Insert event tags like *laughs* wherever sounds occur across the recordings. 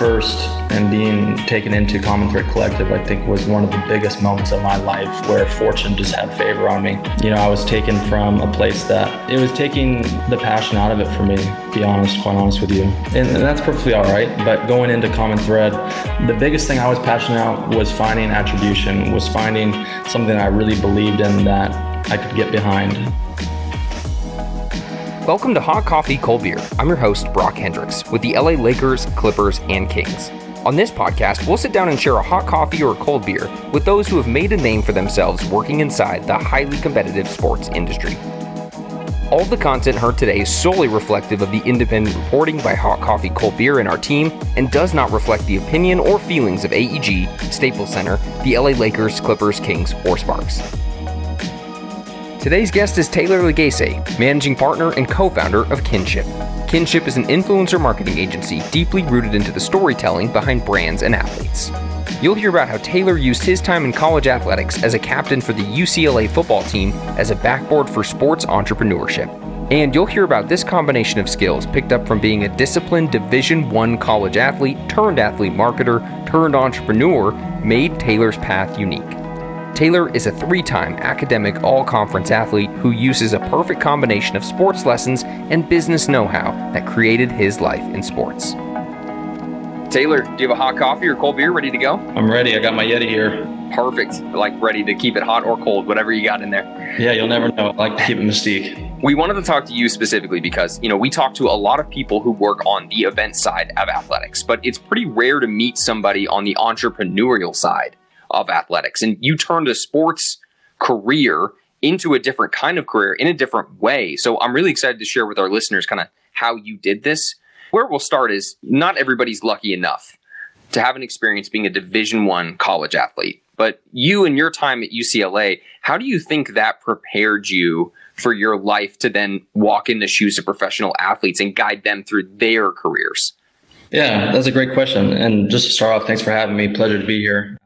first and being taken into Common Thread Collective, I think was one of the biggest moments of my life where fortune just had favor on me. You know, I was taken from a place that it was taking the passion out of it for me, to be honest, quite honest with you. And, and that's perfectly all right. But going into Common Thread, the biggest thing I was passionate about was finding attribution, was finding something I really believed in that I could get behind. Welcome to Hot Coffee Cold Beer. I'm your host, Brock Hendricks, with the LA Lakers, Clippers, and Kings. On this podcast, we'll sit down and share a hot coffee or a cold beer with those who have made a name for themselves working inside the highly competitive sports industry. All the content heard today is solely reflective of the independent reporting by Hot Coffee Cold Beer and our team and does not reflect the opinion or feelings of AEG, Staples Center, the LA Lakers, Clippers, Kings, or Sparks. Today's guest is Taylor Lagace, managing partner and co founder of Kinship. Kinship is an influencer marketing agency deeply rooted into the storytelling behind brands and athletes. You'll hear about how Taylor used his time in college athletics as a captain for the UCLA football team as a backboard for sports entrepreneurship. And you'll hear about this combination of skills picked up from being a disciplined Division 1 college athlete turned athlete marketer turned entrepreneur made Taylor's path unique. Taylor is a three time academic all conference athlete who uses a perfect combination of sports lessons and business know how that created his life in sports. Taylor, do you have a hot coffee or cold beer ready to go? I'm ready. I got my Yeti here. Perfect. Like ready to keep it hot or cold, whatever you got in there. Yeah, you'll never know. I like to keep it mystique. We wanted to talk to you specifically because, you know, we talk to a lot of people who work on the event side of athletics, but it's pretty rare to meet somebody on the entrepreneurial side of athletics. And you turned a sports career into a different kind of career in a different way. So I'm really excited to share with our listeners kind of how you did this. Where we'll start is not everybody's lucky enough to have an experience being a division 1 college athlete. But you and your time at UCLA, how do you think that prepared you for your life to then walk in the shoes of professional athletes and guide them through their careers? Yeah, that's a great question. And just to start off, thanks for having me. Pleasure to be here.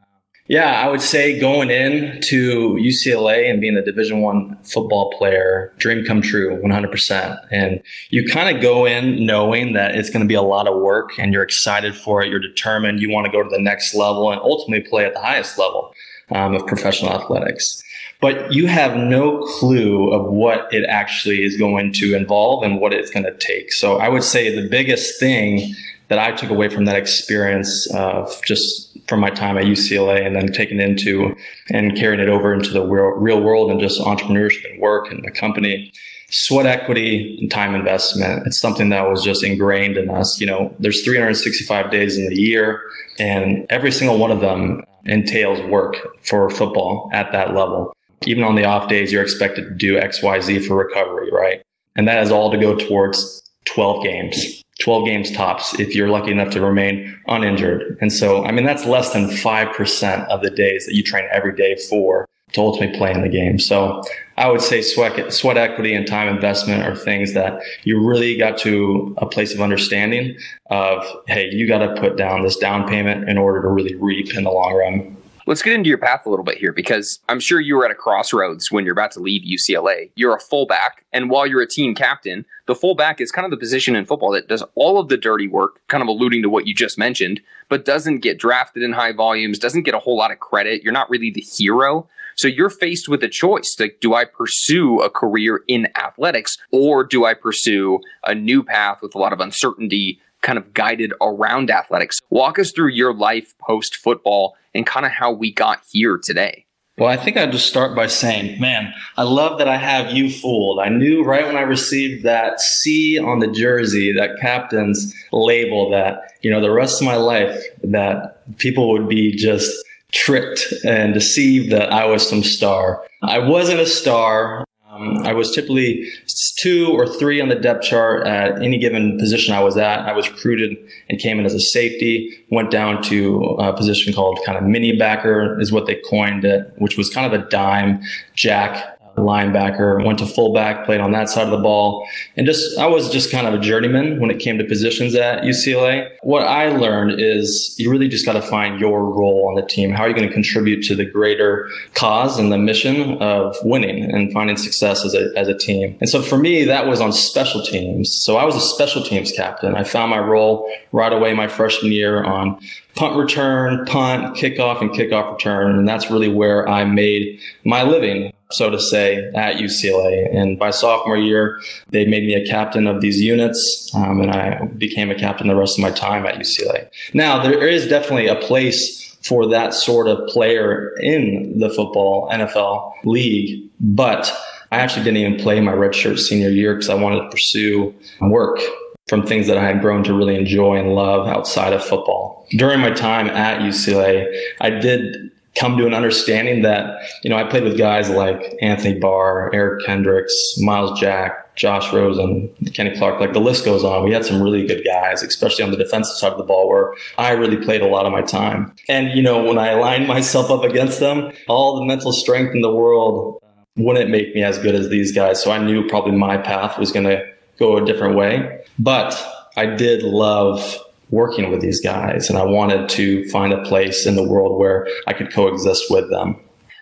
Yeah, I would say going in to UCLA and being a Division One football player, dream come true, 100%. And you kind of go in knowing that it's going to be a lot of work, and you're excited for it. You're determined. You want to go to the next level and ultimately play at the highest level um, of professional athletics. But you have no clue of what it actually is going to involve and what it's going to take. So I would say the biggest thing that I took away from that experience of just from my time at UCLA and then taken into and carrying it over into the real, real world and just entrepreneurship and work and the company. Sweat equity and time investment. It's something that was just ingrained in us. You know, there's 365 days in the year, and every single one of them entails work for football at that level. Even on the off days, you're expected to do X, Y, Z for recovery, right? And that is all to go towards 12 games 12 games tops if you're lucky enough to remain uninjured. And so, I mean, that's less than 5% of the days that you train every day for to ultimately play in the game. So I would say sweat, sweat equity and time investment are things that you really got to a place of understanding of, hey, you got to put down this down payment in order to really reap in the long run. Let's get into your path a little bit here because I'm sure you were at a crossroads when you're about to leave UCLA. You're a fullback, and while you're a team captain, the fullback is kind of the position in football that does all of the dirty work, kind of alluding to what you just mentioned, but doesn't get drafted in high volumes, doesn't get a whole lot of credit. You're not really the hero. So you're faced with a choice. Like, do I pursue a career in athletics or do I pursue a new path with a lot of uncertainty kind of guided around athletics? Walk us through your life post football and kind of how we got here today. Well, I think I'd just start by saying, man, I love that I have you fooled. I knew right when I received that C on the jersey, that captain's label, that, you know, the rest of my life, that people would be just tricked and deceived that I was some star. I wasn't a star. Um, I was typically two or three on the depth chart at any given position I was at. I was recruited and came in as a safety, went down to a position called kind of mini backer, is what they coined it, which was kind of a dime jack linebacker, went to fullback, played on that side of the ball. And just, I was just kind of a journeyman when it came to positions at UCLA. What I learned is you really just got to find your role on the team. How are you going to contribute to the greater cause and the mission of winning and finding success as a, as a team? And so for me, that was on special teams. So I was a special teams captain. I found my role right away my freshman year on punt return, punt, kickoff, and kickoff return. And that's really where I made my living, so to say, at UCLA. And by sophomore year, they made me a captain of these units, um, and I became a captain the rest of my time at UCLA. Now, there is definitely a place for that sort of player in the football NFL league, but I actually didn't even play my redshirt senior year because I wanted to pursue work from things that I had grown to really enjoy and love outside of football. During my time at UCLA, I did come to an understanding that, you know, I played with guys like Anthony Barr, Eric Kendricks, Myles Jack, Josh Rosen, Kenny Clark, like the list goes on. We had some really good guys, especially on the defensive side of the ball where I really played a lot of my time. And, you know, when I aligned *laughs* myself up against them, all the mental strength in the world wouldn't make me as good as these guys. So I knew probably my path was going to go a different way. But I did love working with these guys and I wanted to find a place in the world where I could coexist with them.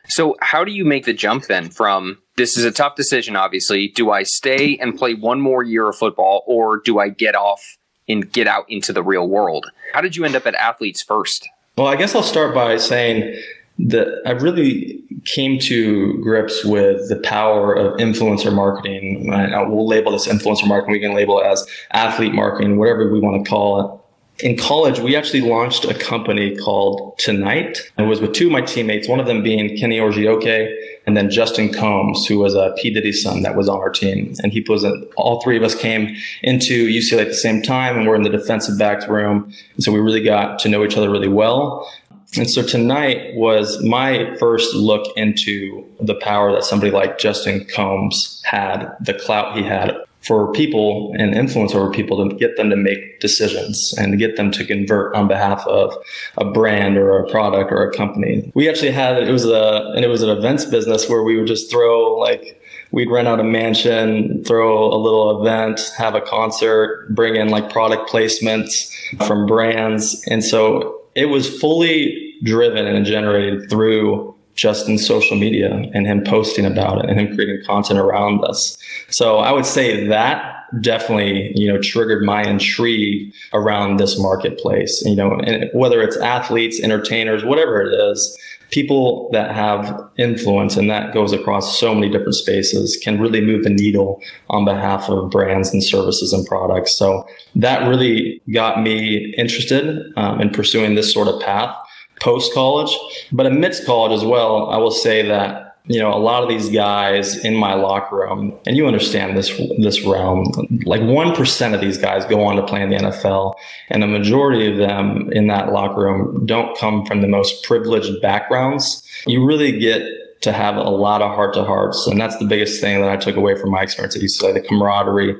So, how do you make the jump then from this is a tough decision, obviously. Do I stay and play one more year of football or do I get off and get out into the real world? How did you end up at Athletes First? Well, I guess I'll start by saying that I really came to grips with the power of influencer marketing. We'll label this influencer marketing. We can label it as athlete marketing, whatever we want to call it. In college, we actually launched a company called Tonight. It was with two of my teammates, one of them being Kenny Orjioke and then Justin Combs, who was a P. Diddy son that was on our team. And he was, all three of us came into UCLA at the same time and we're in the defensive backs room. And so we really got to know each other really well. And so tonight was my first look into the power that somebody like Justin Combs had, the clout he had for people and influence over people to get them to make decisions and get them to convert on behalf of a brand or a product or a company. We actually had it was a and it was an events business where we would just throw like we'd rent out a mansion, throw a little event, have a concert, bring in like product placements from brands. And so it was fully driven and generated through Justin's social media and him posting about it and him creating content around this. So I would say that definitely, you know, triggered my intrigue around this marketplace, you know, and whether it's athletes, entertainers, whatever it is, people that have influence and that goes across so many different spaces can really move the needle on behalf of brands and services and products. So that really got me interested um, in pursuing this sort of path post college. But amidst college as well, I will say that you know, a lot of these guys in my locker room, and you understand this this realm, like one percent of these guys go on to play in the NFL, and the majority of them in that locker room don't come from the most privileged backgrounds. You really get to have a lot of heart to hearts, and that's the biggest thing that I took away from my experience at UCLA: the camaraderie,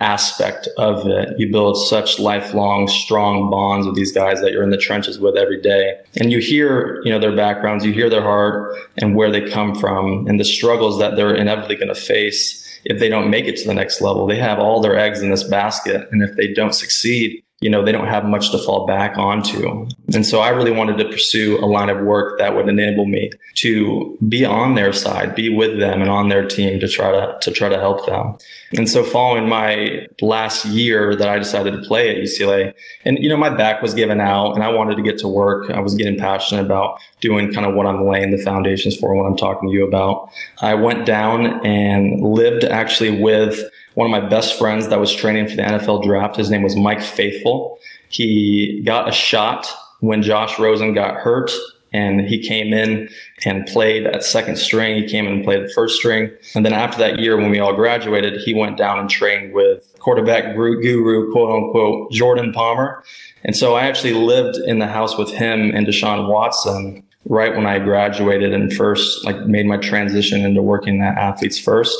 aspect of it. You build such lifelong, strong bonds with these guys that you're in the trenches with every day. And you hear, you know, their backgrounds, you hear their heart and where they come from and the struggles that they're inevitably going to face if they don't make it to the next level. They have all their eggs in this basket. And if they don't succeed, you know, they don't have much to fall back onto. And so I really wanted to pursue a line of work that would enable me to be on their side, be with them and on their team to try to, to try to help them. And so following my last year that I decided to play at UCLA and, you know, my back was given out and I wanted to get to work. I was getting passionate about doing kind of what I'm laying the foundations for, what I'm talking to you about. I went down and lived actually with one of my best friends that was training for the NFL draft. His name was Mike Fafaul. He got a shot when Josh Rosen got hurt and he came in and played at second string. He came in and played the first string. And then after that year, when we all graduated, he went down and trained with quarterback guru, quote unquote, Jordan Palmer. And so I actually lived in the house with him and Deshaun Watson right when I graduated and first like made my transition into working at Athletes First.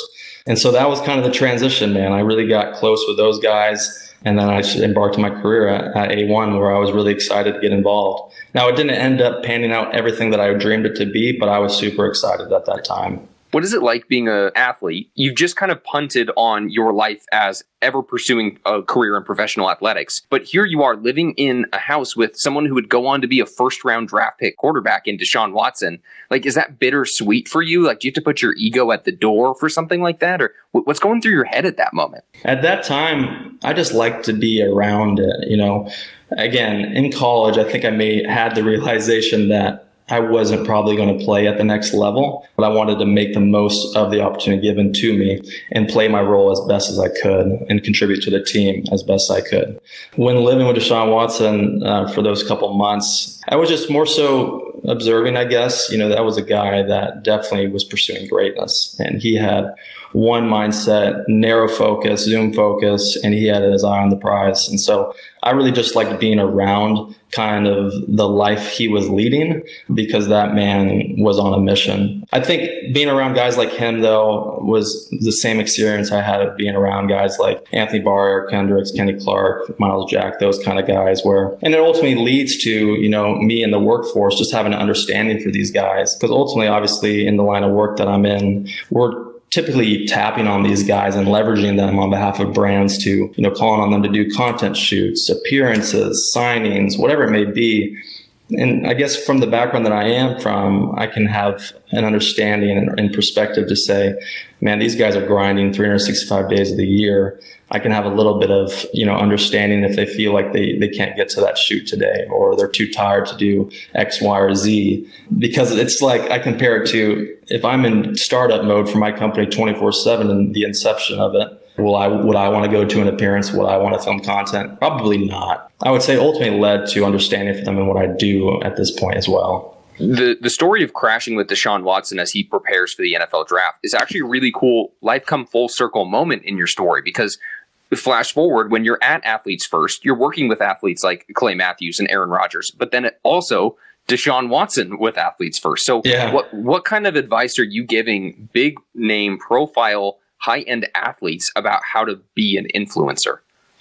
And so that was kind of the transition, man. I really got close with those guys. And then I embarked on my career at, at, A1 where I was really excited to get involved. Now, it didn't end up panning out everything that I dreamed it to be, but I was super excited at that time. What is it like being an athlete? You've just kind of punted on your life as ever pursuing a career in professional athletics. But here you are living in a house with someone who would go on to be a first round draft pick quarterback in Deshaun Watson. Like, is that bittersweet for you? Like, do you have to put your ego at the door for something like that? Or what's going through your head at that moment? At that time, I just like to be around it. You know, again, in college, I think I may had the realization that I wasn't probably going to play at the next level, but I wanted to make the most of the opportunity given to me and play my role as best as I could and contribute to the team as best I could. When living with Deshaun Watson uh, for those couple months, I was just more so observing, I guess. You know, that was a guy that definitely was pursuing greatness and he had one mindset, narrow focus, zoom focus, and he had his eye on the prize. And so I really just liked being around kind of the life he was leading because that man was on a mission. I think being around guys like him, though, was the same experience I had of being around guys like Anthony Barr, Kendricks, Kenny Clark, Myles Jack, those kind of guys where, and it ultimately leads to, you know, me in the workforce just having an understanding for these guys. Because ultimately, obviously, in the line of work that I'm in, we're typically tapping on these guys and leveraging them on behalf of brands to, you know, calling on them to do content shoots, appearances, signings, whatever it may be. And I guess from the background that I am from, I can have an understanding and, perspective to say, man, these guys are grinding 365 days of the year. I can have a little bit of, you know, understanding if they feel like they, they can't get to that shoot today or they're too tired to do X, Y, or Z. Because it's like I compare it to if I'm in startup mode for my company 24 seven and the inception of it, will I, would I want to go to an appearance? Would I want to film content? Probably not. I would say ultimately led to understanding for them and what I do at this point as well the the story of crashing with Deshaun Watson as he prepares for the NFL draft is actually a really cool life come full circle moment in your story because flash forward when you're at athletes first, you're working with athletes like Clay Matthews and Aaron Rodgers, but then also Deshaun Watson with athletes first. So yeah. what what kind of advice are you giving big name profile high end athletes about how to be an influencer?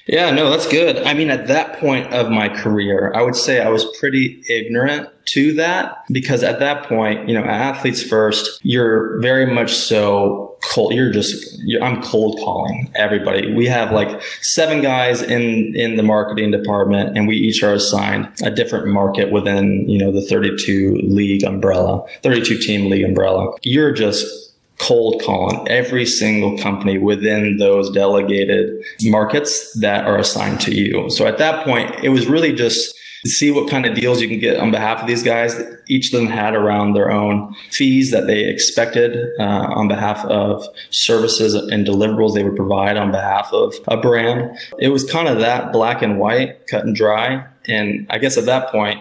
Yeah, no, that's good. I mean, at that point of my career, I would say I was pretty ignorant to that because at that point, you know, athletes first, you're very much so cold. You're just, you're, I'm cold calling everybody. We have like seven guys in, in the marketing department and we each are assigned a different market within, you know, the 32 league umbrella, 32 team league umbrella. You're just cold calling every single company within those delegated markets that are assigned to you. So at that point, it was really just see what kind of deals you can get on behalf of these guys. Each of them had around their own fees that they expected uh, on behalf of services and deliverables they would provide on behalf of a brand. It was kind of that black and white, cut and dry. And I guess at that point,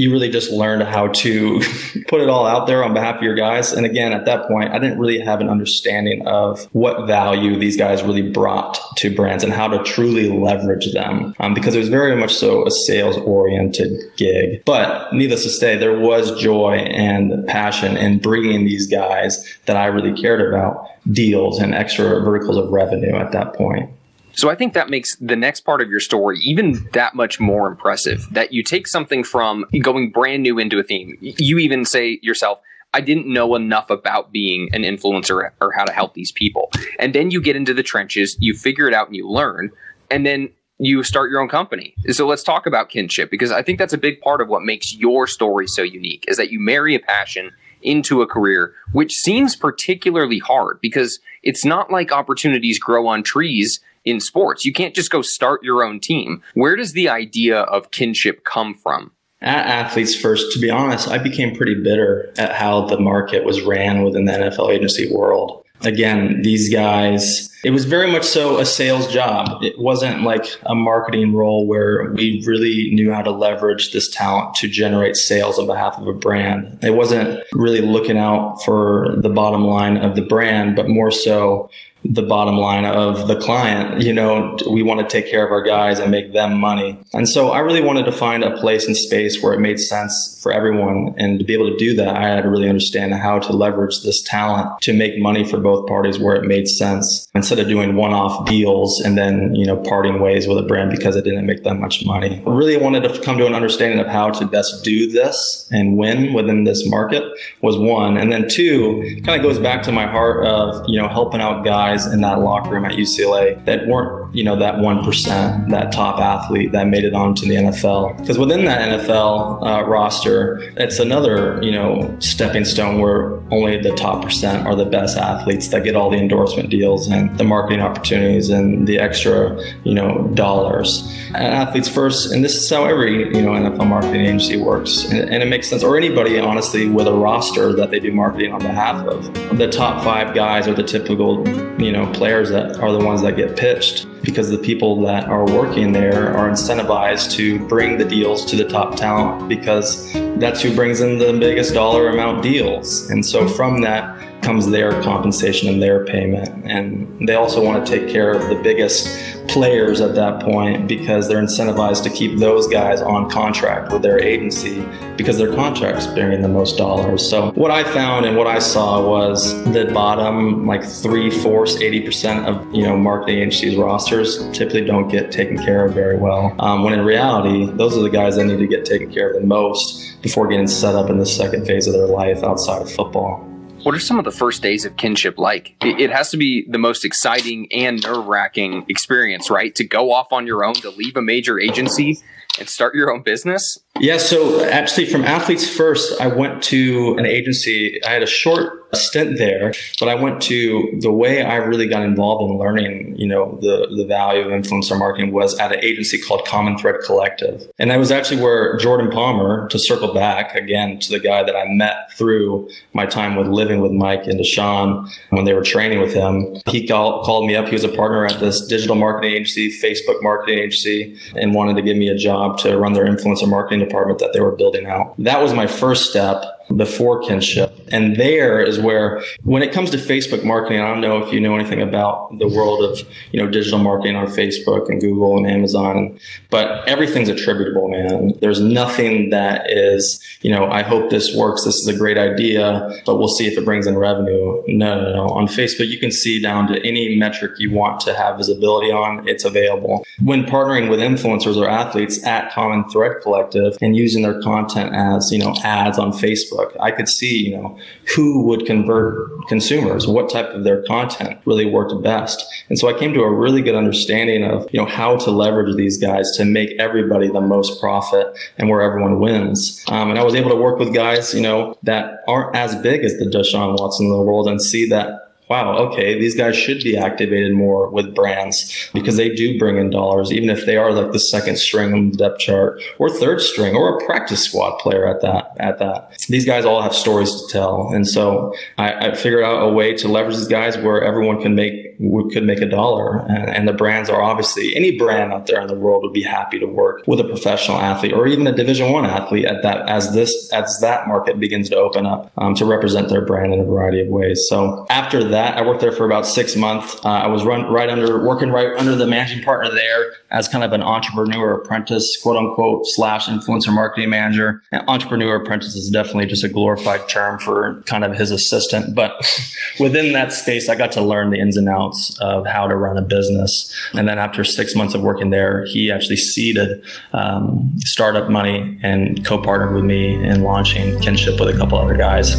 you really just learned how to *laughs* put it all out there on behalf of your guys. And again, at that point, I didn't really have an understanding of what value these guys really brought to brands and how to truly leverage them um, because it was very much so a sales oriented gig. But needless to say, there was joy and passion in bringing these guys that I really cared about deals and extra verticals of revenue at that point. So I think that makes the next part of your story even that much more impressive. That you take something from going brand new into a theme. You even say yourself, I didn't know enough about being an influencer or how to help these people. And then you get into the trenches, you figure it out and you learn, and then you start your own company. So let's talk about kinship because I think that's a big part of what makes your story so unique is that you marry a passion into a career, which seems particularly hard because it's not like opportunities grow on trees in sports. You can't just go start your own team. Where does the idea of kinship come from? At athletes first, to be honest, I became pretty bitter at how the market was ran within the NFL agency world. Again, these guys, it was very much so a sales job. It wasn't like a marketing role where we really knew how to leverage this talent to generate sales on behalf of a brand. It wasn't really looking out for the bottom line of the brand, but more so the bottom line of the client. You know, we want to take care of our guys and make them money. And so I really wanted to find a place and space where it made sense for everyone. And to be able to do that, I had to really understand how to leverage this talent to make money for both parties where it made sense instead of doing one off deals and then, you know, parting ways with a brand because it didn't make that much money. I really wanted to come to an understanding of how to best do this and win within this market was one. And then two, kind of goes back to my heart of, you know, helping out guys in that locker room at UCLA that weren't, you know, that 1%, that top athlete that made it onto the NFL. Because within that NFL uh, roster, it's another, you know, stepping stone where only the top percent are the best athletes that get all the endorsement deals and the marketing opportunities and the extra, you know, dollars. And athletes first, and this is how every, you know, NFL marketing agency works. And, and it makes sense. Or anybody, honestly, with a roster that they do marketing on behalf of. The top five guys are the typical, you know, players that are the ones that get pitched because the people that are working there are incentivized to bring the deals to the top talent because that's who brings in the biggest dollar amount deals. And so from that, comes their compensation and their payment. And they also want to take care of the biggest players at that point because they're incentivized to keep those guys on contract with their agency because their contract's bringing the most dollars. So what I found and what I saw was the bottom like three fourths, 80% of you know marketing agencies rosters typically don't get taken care of very well. Um, when in reality, those are the guys that need to get taken care of the most before getting set up in the second phase of their life outside of football. What are some of the first days of kinship like? It has to be the most exciting and nerve wracking experience, right? To go off on your own, to leave a major agency and start your own business? Yeah, so actually, from Athletes First, I went to an agency. I had a short stint there, but I went to the way I really got involved in learning, you know, the, the value of influencer marketing was at an agency called Common Thread Collective. And that was actually where Jordan Palmer, to circle back again to the guy that I met through my time with living with Mike and Deshaun when they were training with him, he call, called me up. He was a partner at this digital marketing agency, Facebook marketing agency, and wanted to give me a job to run their influencer marketing department that they were building out. That was my first step before kinship. And there is where, when it comes to Facebook marketing, I don't know if you know anything about the world of, you know, digital marketing on Facebook and Google and Amazon, but everything's attributable, man. There's nothing that is, you know, I hope this works. This is a great idea, but we'll see if it brings in revenue. No, no, no. On Facebook, you can see down to any metric you want to have visibility on. It's available. When partnering with influencers or athletes at Common Thread Collective and using their content as, you know, ads on Facebook, Facebook, I could see, you know, who would convert consumers, what type of their content really worked best. And so I came to a really good understanding of, you know, how to leverage these guys to make everybody the most profit and where everyone wins. Um, and I was able to work with guys, you know, that aren't as big as the Deshaun Watson of the world and see that wow, okay, these guys should be activated more with brands because they do bring in dollars, even if they are like the second string on the depth chart or third string or a practice squad player at that. At that, these guys all have stories to tell, and so I, I figured out a way to leverage these guys where everyone can make could make a dollar, and, and the brands are obviously any brand out there in the world would be happy to work with a professional athlete or even a Division One athlete at that as this as that market begins to open up um, to represent their brand in a variety of ways. So after that that. I worked there for about six months. Uh, I was run right under working right under the managing partner there as kind of an entrepreneur apprentice, quote unquote, slash influencer marketing manager. And entrepreneur apprentice is definitely just a glorified term for kind of his assistant. But *laughs* within that space, I got to learn the ins and outs of how to run a business. And then after six months of working there, he actually seeded um, startup money and co-partnered with me in launching Kinship with a couple other guys.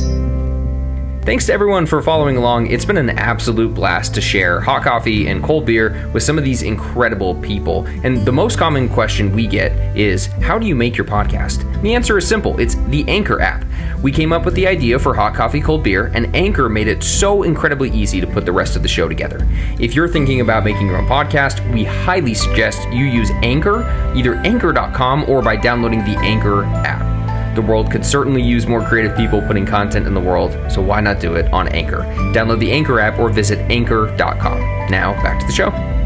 Thanks to everyone for following along. It's been an absolute blast to share hot coffee and cold beer with some of these incredible people. And the most common question we get is how do you make your podcast? the answer is simple it's the Anchor app. We came up with the idea for hot coffee, cold beer, and Anchor made it so incredibly easy to put the rest of the show together. If you're thinking about making your own podcast, we highly suggest you use Anchor, either anchor.com or by downloading the Anchor app. The world could certainly use more creative people putting content in the world, so why not do it on Anchor? Download the Anchor app or visit anchor.com. Now, back to the show.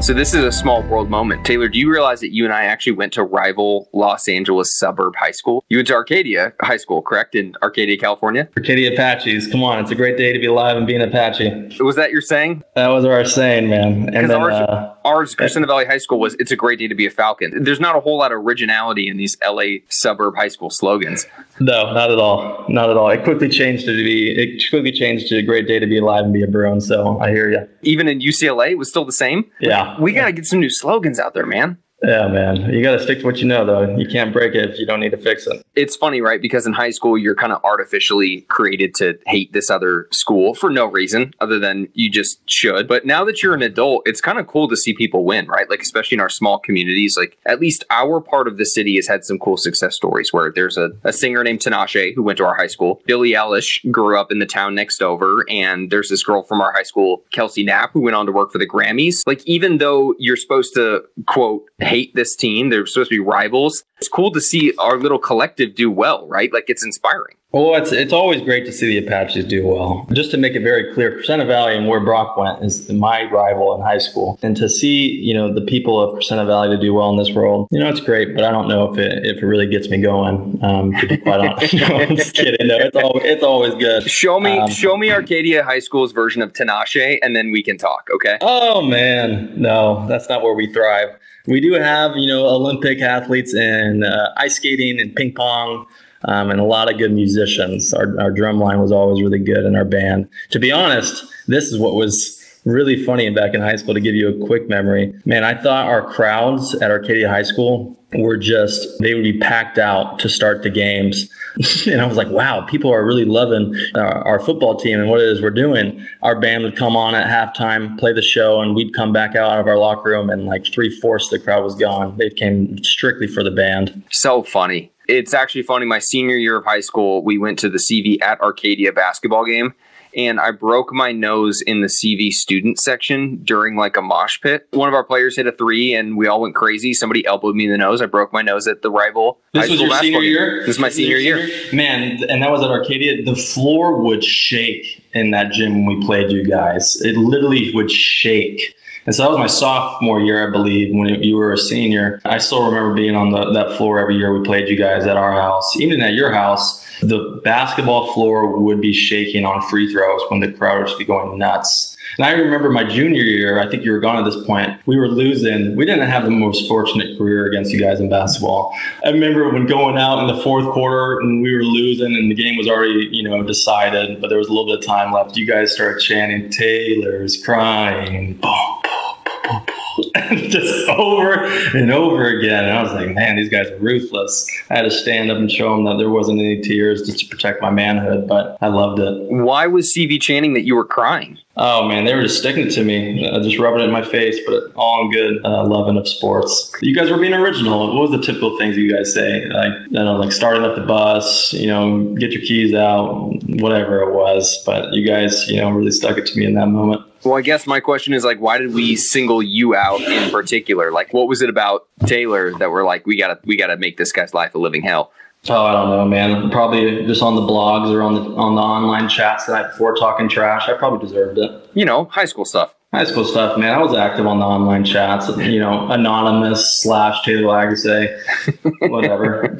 So this is a small world moment. Taylor, do you realize that you and I actually went to rival Los Angeles suburb high school? You went to Arcadia High School, correct? In Arcadia, California? Arcadia Apaches. Come on, it's a great day to be alive and be an Apache. Was that your saying? That was our saying, man. And then, ours, uh, ours, Crescenta Valley High School was it's a great day to be a Falcon. There's not a whole lot of originality in these LA suburb high school slogans. No, not at all. Not at all. It quickly changed to be it quickly changed to a great day to be alive and be a Bruin. So I hear you. Even in UCLA, it was still the same. Yeah, we got to get some new slogans out there, man. Yeah, man. You got to stick to what you know, though. You can't break it if you don't need to fix it. It's funny, right? Because in high school, you're kind of artificially created to hate this other school for no reason other than you just should. But now that you're an adult, it's kind of cool to see people win, right? Like, especially in our small communities. Like, at least our part of the city has had some cool success stories where there's a, a singer named Tinashe who went to our high school. Billie Eilish grew up in the town next over. And there's this girl from our high school, Kelsey Knapp, who went on to work for the Grammys. Like, even though you're supposed to, quote, hate this team. They're supposed to be rivals. It's cool to see our little collective do well, right? Like it's inspiring. Well, it's it's always great to see the Apaches do well. Just to make it very clear, Crescenta Valley and where Brock went is my rival in high school, and to see you know the people of Crescenta Valley to do well in this world, you know, it's great. But I don't know if it if it really gets me going. Um, to be quite honest, *laughs* no, I'm just kidding. No, it's always, it's always good. Show me um, show me Arcadia High School's version of Tinashe, and then we can talk. Okay. Oh man, no, that's not where we thrive. We do have you know Olympic athletes in uh, ice skating and ping pong um, and a lot of good musicians. Our, our drum line was always really good in our band. To be honest, this is what was really funny and back in high school to give you a quick memory. Man, I thought our crowds at Arcadia High School were just, they would be packed out to start the games. *laughs* and I was like, wow, people are really loving our, our, football team and what it is we're doing. Our band would come on at halftime, play the show, and we'd come back out of our locker room, and like three fourths of the crowd was gone. They came strictly for the band. So funny it's actually funny. My senior year of high school, we went to the CV at Arcadia basketball game, and I broke my nose in the CV student section during like a mosh pit. One of our players hit a three, and we all went crazy. Somebody elbowed me in the nose. I broke my nose at the rival. This was your senior year. This is my senior, senior year. Man, and that was at Arcadia. The floor would shake in that gym when we played you guys. It literally would shake. And so that was my sophomore year, I believe, when you were a senior. I still remember being on the, that floor every year we played you guys at our house. Even at your house, the basketball floor would be shaking on free throws when the crowd would be going nuts. And I remember my junior year, I think you were gone at this point, we were losing. We didn't have the most fortunate career against you guys in basketball. I remember when going out in the fourth quarter and we were losing and the game was already, you know, decided, but there was a little bit of time left. You guys started chanting, Taylor's crying. Boom, boom, boom, *laughs* just over and over again. And I was like, man, these guys are ruthless. I had to stand up and show them that there wasn't any tears just to protect my manhood, but I loved it. Why was CV chanting that you were crying? Oh man, they were just sticking it to me, uh, just rubbing it in my face, but all in good uh, loving of sports. You guys were being original. What was the typical things you guys say? Like, you know, like starting up the bus, you know, get your keys out, whatever it was. But you guys, you know, really stuck it to me in that moment. Well, I guess my question is like, why did we single you out in particular? Like, what was it about Taylor that we're like, we gotta, we gotta make this guy's life a living hell? Oh, I don't know, man. Probably just on the blogs or on the on the online chats the night before talking trash. I probably deserved it. You know, high school stuff. High school stuff, man. I was active on the online chats. You know, anonymous slash Taylor eh, Lagace, whatever.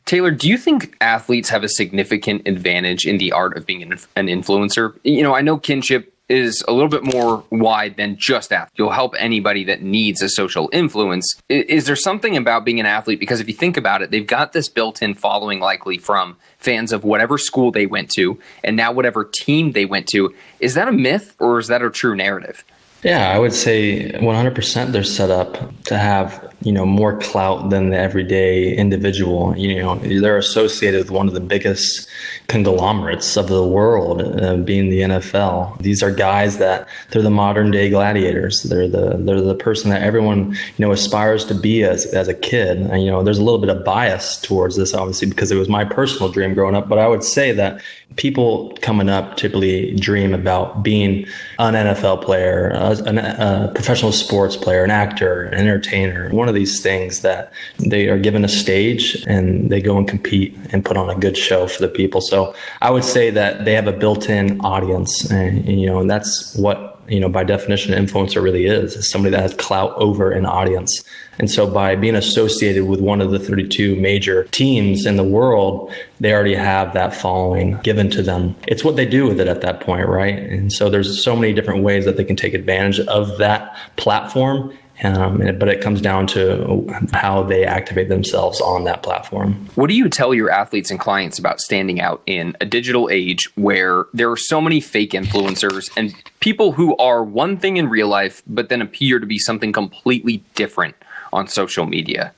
*laughs* Taylor, do you think athletes have a significant advantage in the art of being an, an influencer? You know, I know kinship is a little bit more wide than just athlete. You'll help anybody that needs a social influence. Is there something about being an athlete? Because if you think about it, they've got this built in following likely from fans of whatever school they went to and now whatever team they went to. Is that a myth or is that a true narrative? Yeah, I would say 100% they're set up to have you know more clout than the everyday individual. You know, they're associated with one of the biggest conglomerates of the world, uh, being the NFL. These are guys that they're the modern day gladiators. They're the they're the person that everyone you know aspires to be as as a kid. And, you know, there's a little bit of bias towards this, obviously, because it was my personal dream growing up. But I would say that people coming up typically dream about being an NFL player, a, a professional sports player, an actor, an entertainer. One one of these things that they are given a stage and they go and compete and put on a good show for the people. So I would say that they have a built-in audience, and, you know, and that's what you know by definition an influencer really is, is somebody that has clout over an audience. And so by being associated with one of the 32 major teams in the world, they already have that following given to them. It's what they do with it at that point, right? And so there's so many different ways that they can take advantage of that platform um, but it comes down to how they activate themselves on that platform. What do you tell your athletes and clients about standing out in a digital age where there are so many fake influencers and people who are one thing in real life, but then appear to be something completely different on social media?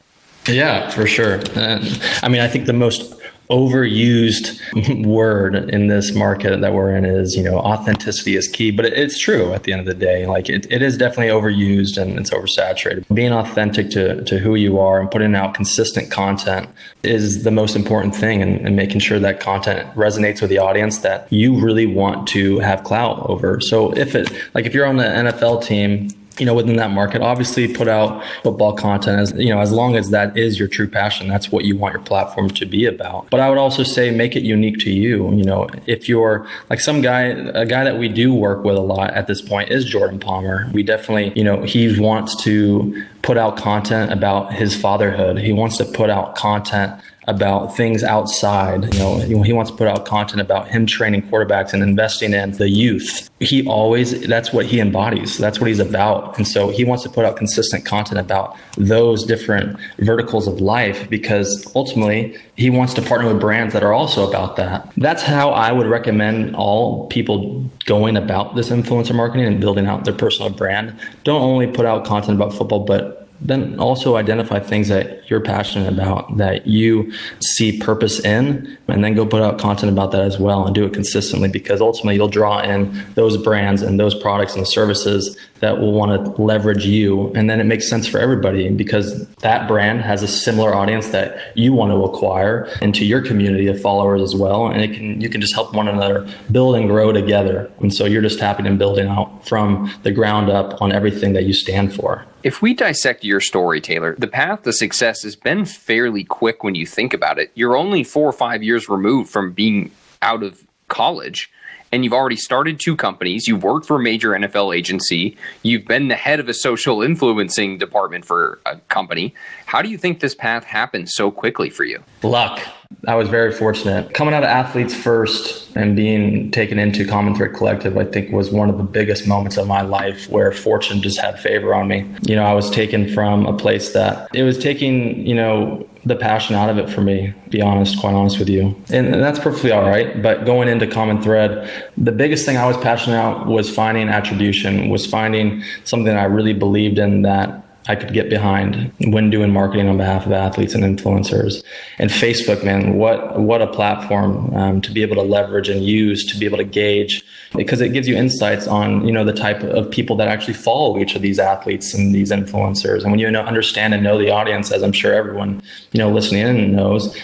Yeah, for sure. I mean, I think the most overused *laughs* word in this market that we're in is you know authenticity is key but it's true at the end of the day. Like it, it is definitely overused and it's oversaturated. Being authentic to, to who you are and putting out consistent content is the most important thing and, and making sure that content resonates with the audience that you really want to have clout over. So if it like if you're on the nfl team you know, within that market, obviously put out football content as, you know, as long as that is your true passion, that's what you want your platform to be about. But I would also say make it unique to you. You know, if you're like some guy, a guy that we do work with a lot at this point is Jordan Palmer. We definitely, you know, he wants to put out content about his fatherhood. He wants to put out content about things outside. You know, he wants to put out content about him training quarterbacks and investing in the youth. He always, that's what he embodies. That's what he's about. And so he wants to put out consistent content about those different verticals of life because ultimately he wants to partner with brands that are also about that. That's how I would recommend all people going about this influencer marketing and building out their personal brand. Don't only put out content about football, but then also identify things that you're passionate about that you see purpose in and then go put out content about that as well and do it consistently because ultimately you'll draw in those brands and those products and services that will want to leverage you. And then it makes sense for everybody because that brand has a similar audience that you want to acquire into your community of followers as well. And it can you can just help one another build and grow together. And so you're just tapping and building out from the ground up on everything that you stand for if we dissect your story, Taylor, the path to success has been fairly quick when you think about it. You're only four or five years removed from being out of college and you've already started two companies. You've worked for a major NFL agency. You've been the head of a social influencing department for a company. How do you think this path happened so quickly for you? Luck. I was very fortunate. Coming out of Athletes First and being taken into Common Thread Collective, I think was one of the biggest moments of my life where fortune just had favor on me. You know, I was taken from a place that it was taking, you know, the passion out of it for me, be honest, quite honest with you. And that's perfectly all right. But going into Common Thread, the biggest thing I was passionate about was finding attribution, was finding something I really believed in that I could get behind when doing marketing on behalf of athletes and influencers. And Facebook, man, what what a platform um, to be able to leverage and use to be able to gauge because it gives you insights on you know the type of people that actually follow each of these athletes and these influencers. And when you know, understand and know the audience, as I'm sure everyone you know listening in knows,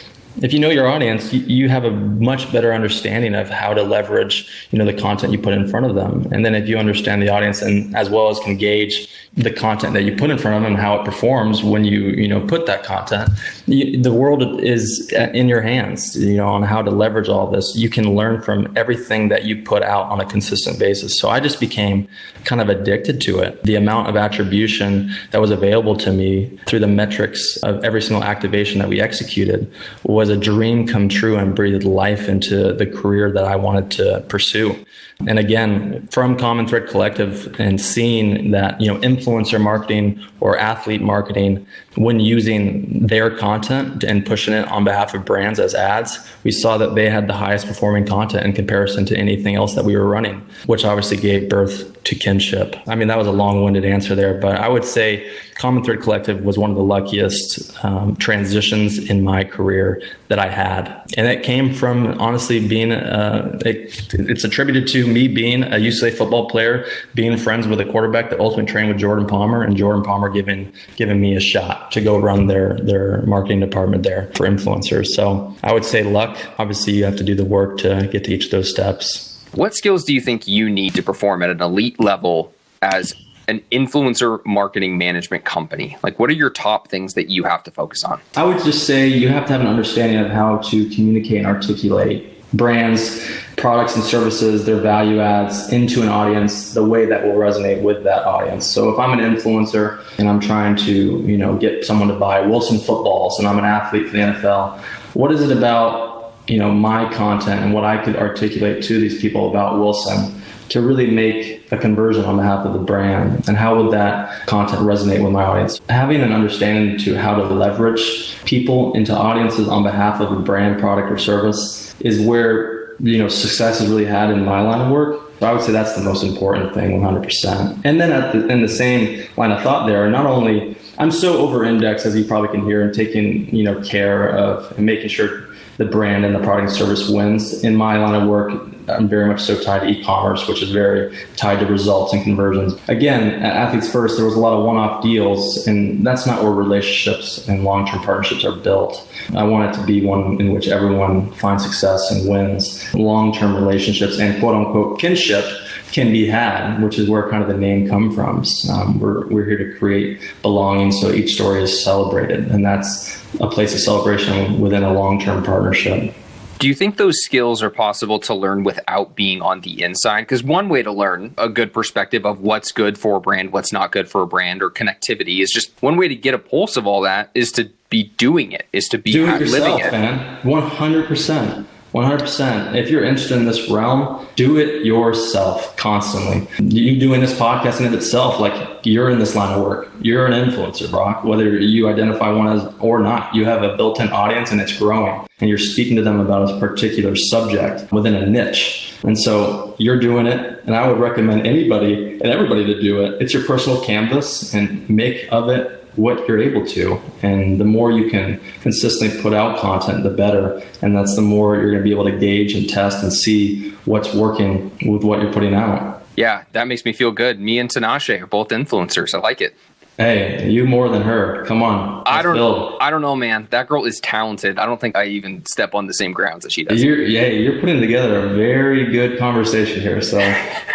if you know your audience, you, have a much better understanding of how to leverage, you know, the content you put in front of them. And then if you understand the audience and as well as can gauge the content that you put in front of them and how it performs when you, you know, put that content, you, the world is uh, in your hands, you know, on how to leverage all this. You can learn from everything that you put out on a consistent basis. So I just became kind of addicted to it. The amount of attribution that was available to me through the metrics of every single activation that we executed was a dream come true and breathed life into the career that I wanted to pursue. And again, from Common Thread Collective and seeing that, you know, influencer marketing or athlete marketing, when using their content and pushing it on behalf of brands as ads, we saw that they had the highest performing content in comparison to anything else that we were running, which obviously gave birth to kinship. I mean, that was a long winded answer there, but I would say Common Thread Collective was one of the luckiest um, transitions in my career that I had. And it came from honestly being, uh, it, it's attributed to me being a UCLA football player, being friends with a quarterback that ultimately trained with Jordan Palmer, and Jordan Palmer giving, giving me a shot to go run their, their marketing department there for influencers. So I would say luck. Obviously, you have to do the work to get to each of those steps. What skills do you think you need to perform at an elite level as an influencer marketing management company? Like, what are your top things that you have to focus on? I would just say you have to have an understanding of how to communicate and articulate brands, products, and services, their value adds into an audience the way that will resonate with that audience. So if I'm an influencer and I'm trying to, you know, get someone to buy Wilson footballs and I'm an athlete for the NFL, what is it about, you know, my content and what I could articulate to these people about Wilson to really make a conversion on behalf of the brand and how would that content resonate with my audience having an understanding to how to leverage people into audiences on behalf of a brand product or service is where you know success is really had in my line of work so I would say that's the most important thing, 100%. And then at the, in the same line of thought there, not only I'm so over indexed, as you probably can hear, and taking you know care of and making sure the brand and the product and service wins. In my line of work, I'm very much so tied to e-commerce, which is very tied to results and conversions. Again, at Athletes First, there was a lot of one-off deals, and that's not where relationships and long-term partnerships are built. I want it to be one in which everyone finds success and wins. Long-term relationships and quote-unquote kinship can be had, which is where kind of the name come from. Um, we're, we're here to create belonging so each story is celebrated, and that's a place of celebration within a long-term partnership. Do you think those skills are possible to learn without being on the inside? Because one way to learn a good perspective of what's good for a brand, what's not good for a brand, or connectivity is just one way to get a pulse of all that is to be doing it, is to be Do it yourself, living it. Man. 100%. 100%. If you're interested in this realm, do it yourself constantly. You doing this podcast in of itself, like you're in this line of work. You're an influencer, Brock, whether you identify one as or not. You have a built in audience and it's growing, and you're speaking to them about a particular subject within a niche. And so you're doing it, and I would recommend anybody and everybody to do it. It's your personal canvas and make of it what you're able to. And the more you can consistently put out content, the better. And that's the more you're going to be able to gauge and test and see what's working with what you're putting out. Yeah, that makes me feel good. Me and Tinashe are both influencers. I like it. Hey, you more than her. Come on. I don't know. I don't know, man. That girl is talented. I don't think I even step on the same grounds that she does. You're, yeah, you're putting together a very good conversation here. So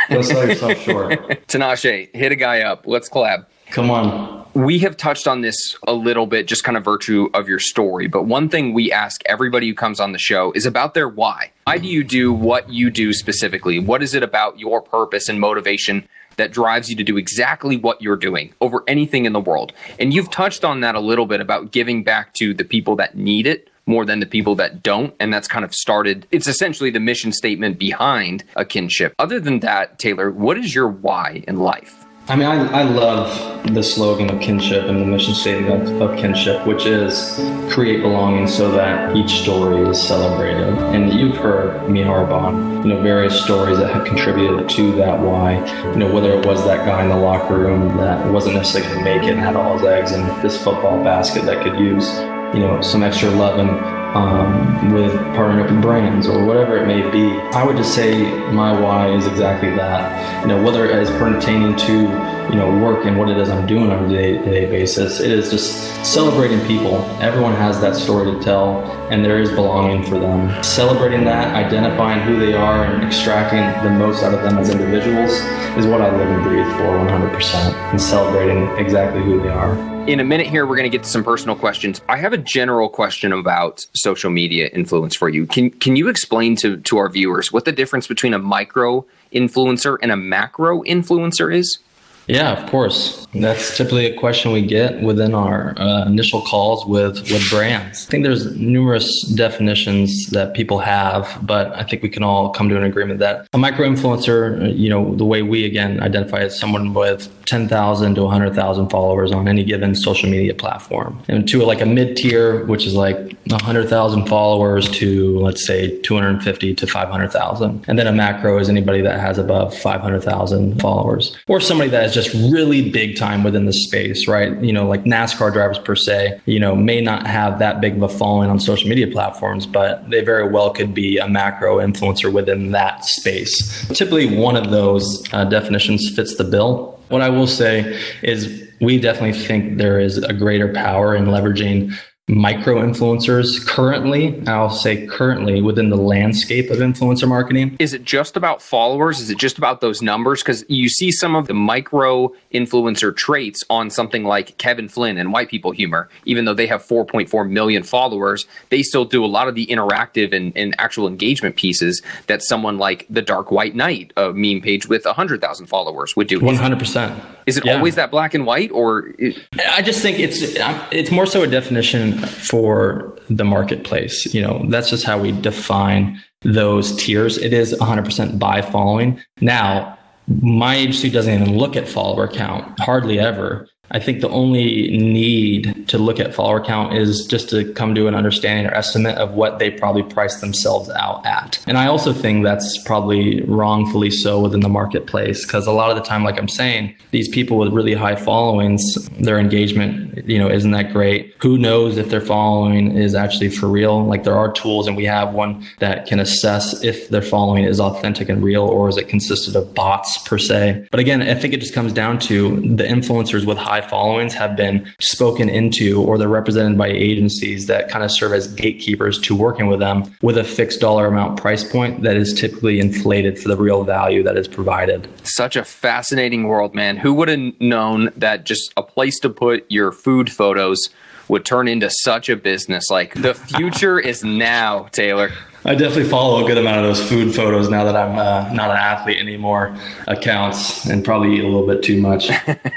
don't sell yourself *laughs* short. Tinashe, hit a guy up. Let's collab. Come on we have touched on this a little bit, just kind of virtue of your story. But one thing we ask everybody who comes on the show is about their why. Why do you do what you do specifically? What is it about your purpose and motivation that drives you to do exactly what you're doing over anything in the world? And you've touched on that a little bit about giving back to the people that need it more than the people that don't. And that's kind of started, it's essentially the mission statement behind a kinship. Other than that, Taylor, what is your why in life? I mean, I, I love the slogan of kinship and the mission statement of, of, kinship, which is create belonging so that each story is celebrated. And you've heard me harp on, you know, various stories that have contributed to that why. You know, whether it was that guy in the locker room that wasn't necessarily going to make it and had all his eggs in this football basket that could use, you know, some extra loving um, with partnering up with brands or whatever it may be. I would just say my why is exactly that. You know, whether is pertaining to you know work and what it is I'm doing on a day-to-day basis, it is just celebrating people. Everyone has that story to tell, and there is belonging for them. Celebrating that, identifying who they are, and extracting the most out of them as individuals is what I live and breathe for 100%. And celebrating exactly who they are in a minute here, we're going to get to some personal questions. I have a general question about social media influence for you. Can can you explain to to our viewers what the difference between a micro influencer and a macro influencer is? Yeah, of course. That's typically a question we get within our uh, initial calls with with brands. I think there's numerous definitions that people have, but I think we can all come to an agreement that a micro influencer, you know, the way we again identify as someone with 10,000 to 100,000 followers on any given social media platform, and to like a mid tier, which is like 100,000 followers to let's say 250 to 500,000, and then a macro is anybody that has above 500,000 followers, or somebody that just really big time within the space, right? You know, like NASCAR drivers per se, you know, may not have that big of a following on social media platforms, but they very well could be a macro influencer within that space. Typically, one of those uh, definitions fits the bill. What I will say is we definitely think there is a greater power in leveraging micro influencers currently. I'll say currently within the landscape of influencer marketing. Is it just about followers? Is it just about those numbers? Because you see some of the micro influencer traits on something like Kevin Flynn and White People Humor. Even though they have 4.4 million followers, they still do a lot of the interactive and, and actual engagement pieces that someone like the Dark White Knight, a meme page with 100,000 followers, would do. 100%. Is it yeah. always that black and white, or? I just think it's it's more so a definition for the marketplace. You know, that's just how we define those tiers. It is 100% by following. Now, my agency doesn't even look at follower count, hardly ever. I think the only need to look at follower count is just to come to an understanding or estimate of what they probably price themselves out at. And I also think that's probably wrongfully so within the marketplace because a lot of the time, like I'm saying, these people with really high followings, their engagement, you know, isn't that great. Who knows if their following is actually for real? Like there are tools, and we have one that can assess if their following is authentic and real, or is it consisted of bots per se. But again, I think it just comes down to the influencers with high high followings have been spoken into or they're represented by agencies that kind of serve as gatekeepers to working with them with a fixed dollar amount price point that is typically inflated for the real value that is provided. Such a fascinating world, man. Who would have known that just a place to put your food photos would turn into such a business? Like the future is now, Taylor. I definitely follow a good amount of those food photos now that I'm uh, not an athlete anymore. Accounts and probably eat a little bit too much.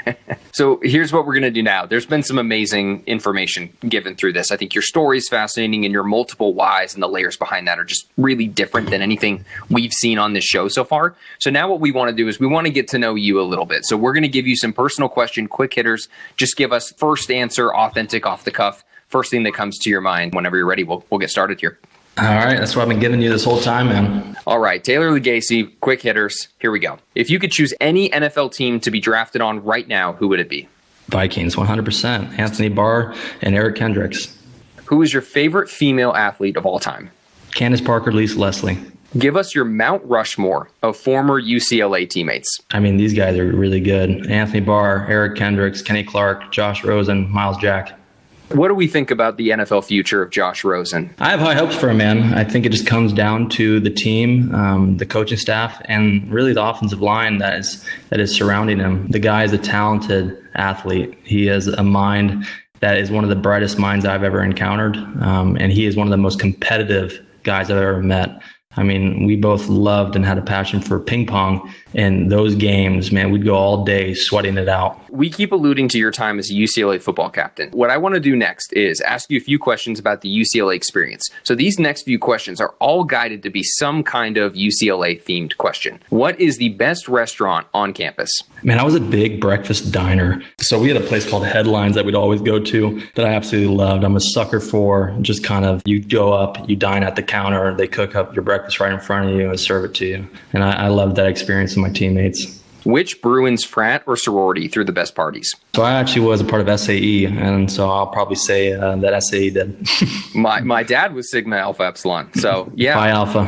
*laughs* so here's what we're going to do now. There's been some amazing information given through this. I think your story is fascinating, and your multiple whys and the layers behind that are just really different than anything we've seen on this show so far. So now what we want to do is we want to get to know you a little bit. So we're going to give you some personal question, quick hitters. Just give us first answer, authentic, off the cuff. First thing that comes to your mind. Whenever you're ready, we'll we'll get started here. All right, that's what I've been giving you this whole time, man. All right, Taylor Lagace, quick hitters. Here we go. If you could choose any NFL team to be drafted on right now, who would it be? Vikings, 100%. Anthony Barr and Eric Kendricks. Who is your favorite female athlete of all time? Candace Parker, Lisa Leslie. Give us your Mount Rushmore of former UCLA teammates. I mean, these guys are really good. Anthony Barr, Eric Kendricks, Kenny Clark, Josh Rosen, Myles Jack. What do we think about the NFL future of Josh Rosen? I have high hopes for him, man. I think it just comes down to the team, um, the coaching staff, and really the offensive line that is that is surrounding him. The guy is a talented athlete. He has a mind that is one of the brightest minds I've ever encountered, um, and he is one of the most competitive guys I've ever met. I mean, we both loved and had a passion for ping pong. And those games, man, we'd go all day sweating it out. We keep alluding to your time as a UCLA football captain. What I want to do next is ask you a few questions about the UCLA experience. So these next few questions are all guided to be some kind of UCLA themed question. What is the best restaurant on campus? Man, I was a big breakfast diner. So we had a place called Headlines that we'd always go to that I absolutely loved. I'm a sucker for just kind of you go up, you dine at the counter, they cook up your breakfast right in front of you and serve it to you. And I, I loved that experience my teammates. Which Bruins frat or sorority threw the best parties? So I actually was a part of SAE, and so I'll probably say uh, that SAE did. *laughs* my my dad was Sigma Alpha Epsilon, so yeah. Phi Alpha.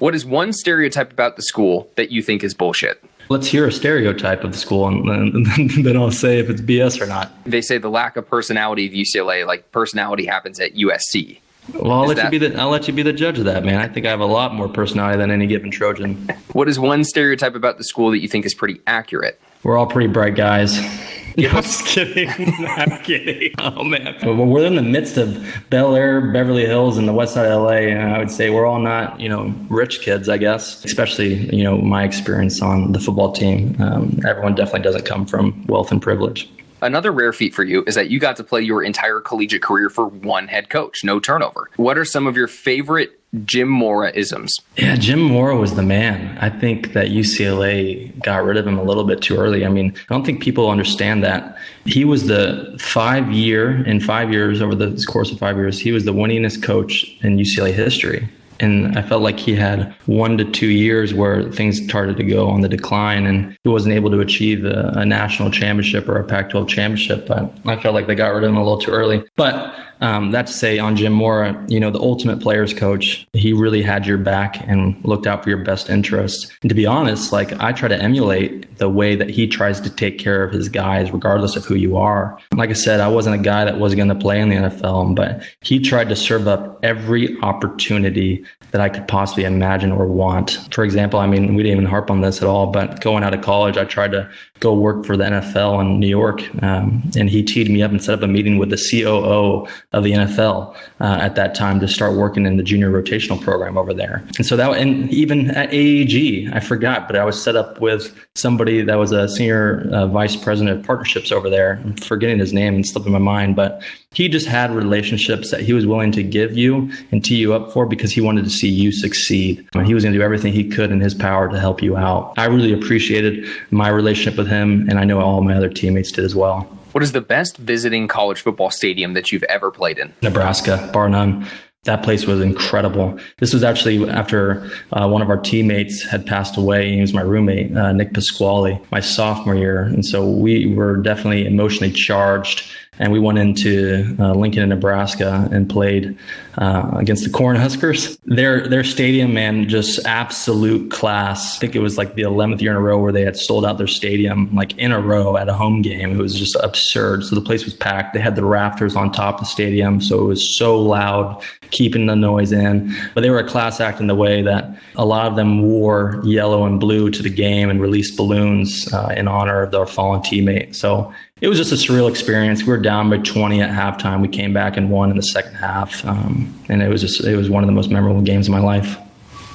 What is one stereotype about the school that you think is bullshit? Let's hear a stereotype of the school, and then *laughs* I'll say if it's BS or not. They say the lack of personality of UCLA, like personality happens at USC. Well, I'll let that, you be the I'll let you be the judge of that, man. I think I have a lot more personality than any given Trojan. *laughs* What is one stereotype about the school that you think is pretty accurate? We're all pretty bright guys. *laughs* No, I'm just kidding. *laughs* I'm kidding. Oh man, we're in the midst of Bel Air, Beverly Hills, and the West Side of LA, and I would say we're all not, you know, rich kids. I guess, especially you know my experience on the football team. Um, everyone definitely doesn't come from wealth and privilege. Another rare feat for you is that you got to play your entire collegiate career for one head coach, no turnover. What are some of your favorite Jim Mora isms? Yeah, Jim Mora was the man. I think that UCLA got rid of him a little bit too early. I mean, I don't think people understand that. He was the five year, in five years, over the course of five years, he was the winningest coach in UCLA history. And I felt like he had one to two years where things started to go on the decline and he wasn't able to achieve a, a national championship or a Pac 12 championship. But I felt like they got rid of him a little too early. But Um, that to say, on Jim Mora, you know, the ultimate players coach, he really had your back and looked out for your best interests. And to be honest, like I try to emulate the way that he tries to take care of his guys, regardless of who you are. Like I said, I wasn't a guy that was going to play in the NFL, but he tried to serve up every opportunity that I could possibly imagine or want. For example, I mean, we didn't even harp on this at all, but going out of college, I tried to go work for the NFL in New York. Um, and he teed me up and set up a meeting with the COO of the NFL uh, at that time to start working in the junior rotational program over there. And so that, and even at AEG, I forgot, but I was set up with somebody that was a senior uh, vice president of partnerships over there. I'm forgetting his name and slipping my mind, but he just had relationships that he was willing to give you and tee you up for because he wanted to see you succeed. And he was going to do everything he could in his power to help you out. I really appreciated my relationship with him, and I know all my other teammates did as well. What is the best visiting college football stadium that you've ever played in? Nebraska, bar none. That place was incredible. This was actually after uh, one of our teammates had passed away. He was my roommate, uh, Nick Pasquale, my sophomore year. And so we were definitely emotionally charged and we went into uh, Lincoln, Nebraska, and played uh, against the Cornhuskers. Their their stadium, man, just absolute class. I think it was like the 11th year in a row where they had sold out their stadium like in a row at a home game. It was just absurd. So the place was packed. They had the rafters on top of the stadium, so it was so loud, keeping the noise in. But they were a class act in the way that a lot of them wore yellow and blue to the game and released balloons uh, in honor of their fallen teammate. So it was just a surreal experience. We were down by 20 at halftime. We came back and won in the second half, um, and it was just it was one of the most memorable games of my life.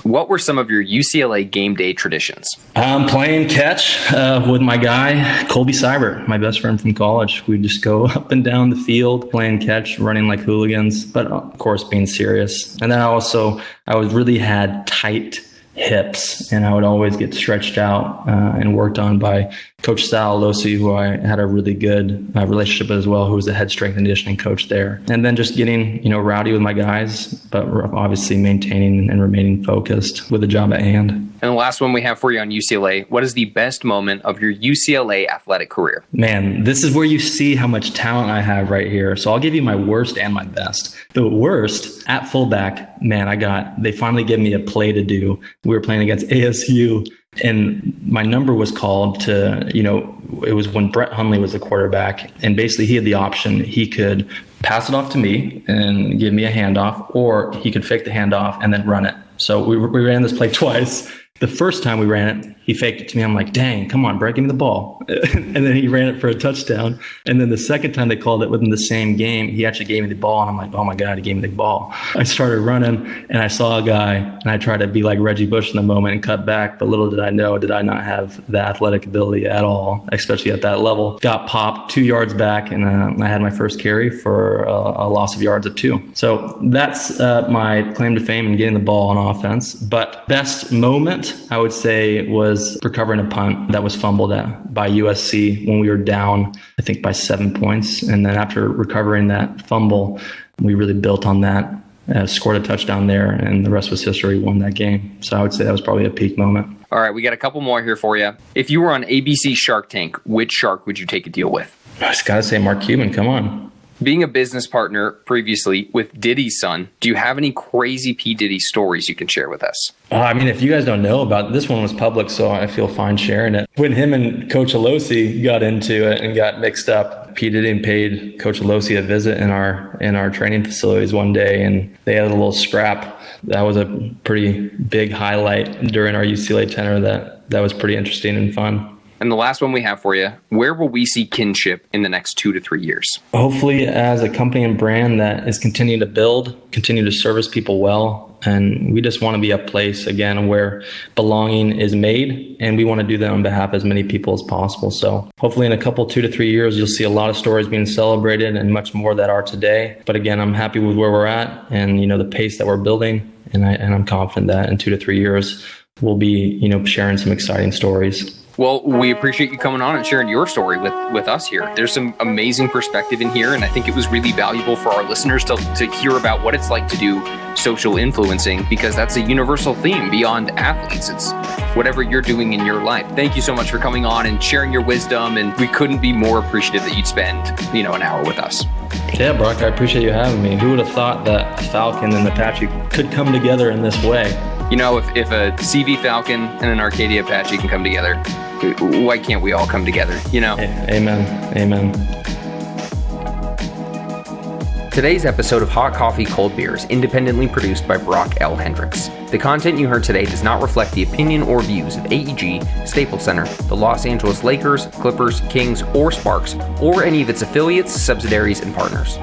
What were some of your UCLA game day traditions? Um, playing catch uh, with my guy Colby Cyber, my best friend from college. We'd just go *laughs* up and down the field playing catch, running like hooligans, but of course being serious. And then I also I was really had tight hips, and I would always get stretched out uh, and worked on by Coach Sal Alosi, who I had a really good uh, relationship with as well, who was the head strength and conditioning coach there. And then just getting, you know, rowdy with my guys, but obviously maintaining and remaining focused with the job at hand. And the last one we have for you on UCLA, what is the best moment of your UCLA athletic career? Man, this is where you see how much talent I have right here. So I'll give you my worst and my best. The worst at fullback, man, I got, they finally gave me a play to do. We were playing against ASU and my number was called to you know it was when Brett Hundley was the quarterback and basically he had the option he could pass it off to me and give me a handoff or he could fake the handoff and then run it so we, we ran this play *laughs* twice the first time we ran it he faked it to me. I'm like, dang, come on, Brett, give me the ball. *laughs* and then he ran it for a touchdown. And then the second time they called it within the same game, he actually gave me the ball. And I'm like, oh my God, he gave me the ball. I started running and I saw a guy and I tried to be like Reggie Bush in the moment and cut back. But little did I know, did I not have the athletic ability at all, especially at that level. Got popped two yards back and uh, I had my first carry for a, loss of yards of two. So that's uh, my claim to fame in getting the ball on offense. But best moment, I would say, was was recovering a punt that was fumbled at by USC when we were down, I think by seven points. And then after recovering that fumble, we really built on that, uh, scored a touchdown there, and the rest was history. Won that game. So I would say that was probably a peak moment. All right, we got a couple more here for you. If you were on ABC Shark Tank, which shark would you take a deal with? I just gotta say Mark Cuban. Come on. Being a business partner previously with Diddy's son, do you have any crazy P. Diddy stories you can share with us? Uh, I mean, if you guys don't know about this one was public, so I feel fine sharing it. When him and Coach Alosi got into it and got mixed up, P. Diddy paid Coach Alosi a visit in our in our training facilities one day, and they had a little scrap. That was a pretty big highlight during our UCLA tenor. That that was pretty interesting and fun. And the last one we have for you where will we see kinship in the next two to three years? Hopefully, as a company and brand that is continuing to build, continue to service people well. And we just want to be a place, again, where belonging is made. And we want to do that on behalf of as many people as possible. So hopefully, in a couple, two to three years, you'll see a lot of stories being celebrated and much more that are today. But again, I'm happy with where we're at and, you know, the pace that we're building. And, I, and I'm confident that in two to three years, we'll be, you know, sharing some exciting stories. Well, we appreciate you coming on and sharing your story with, with us here. There's some amazing perspective in here, and I think it was really valuable for our listeners to, to hear about what it's like to do social influencing because that's a universal theme beyond athletes. It's whatever you're doing in your life. Thank you so much for coming on and sharing your wisdom, and we couldn't be more appreciative that you'd spend, you know, an hour with us. Yeah, Brock, I appreciate you having me. Who would have thought that Falcon and Apache could come together in this way? You know, if, if a CV Falcon and an Arcadia Apache can come together, why can't we all come together? You know? Amen. Amen. Today's episode of Hot Coffee Cold Beer is independently produced by Brock L. Hendricks. The content you heard today does not reflect the opinion or views of AEG, Staples Center, the Los Angeles Lakers, Clippers, Kings, or Sparks, or any of its affiliates, subsidiaries, and partners.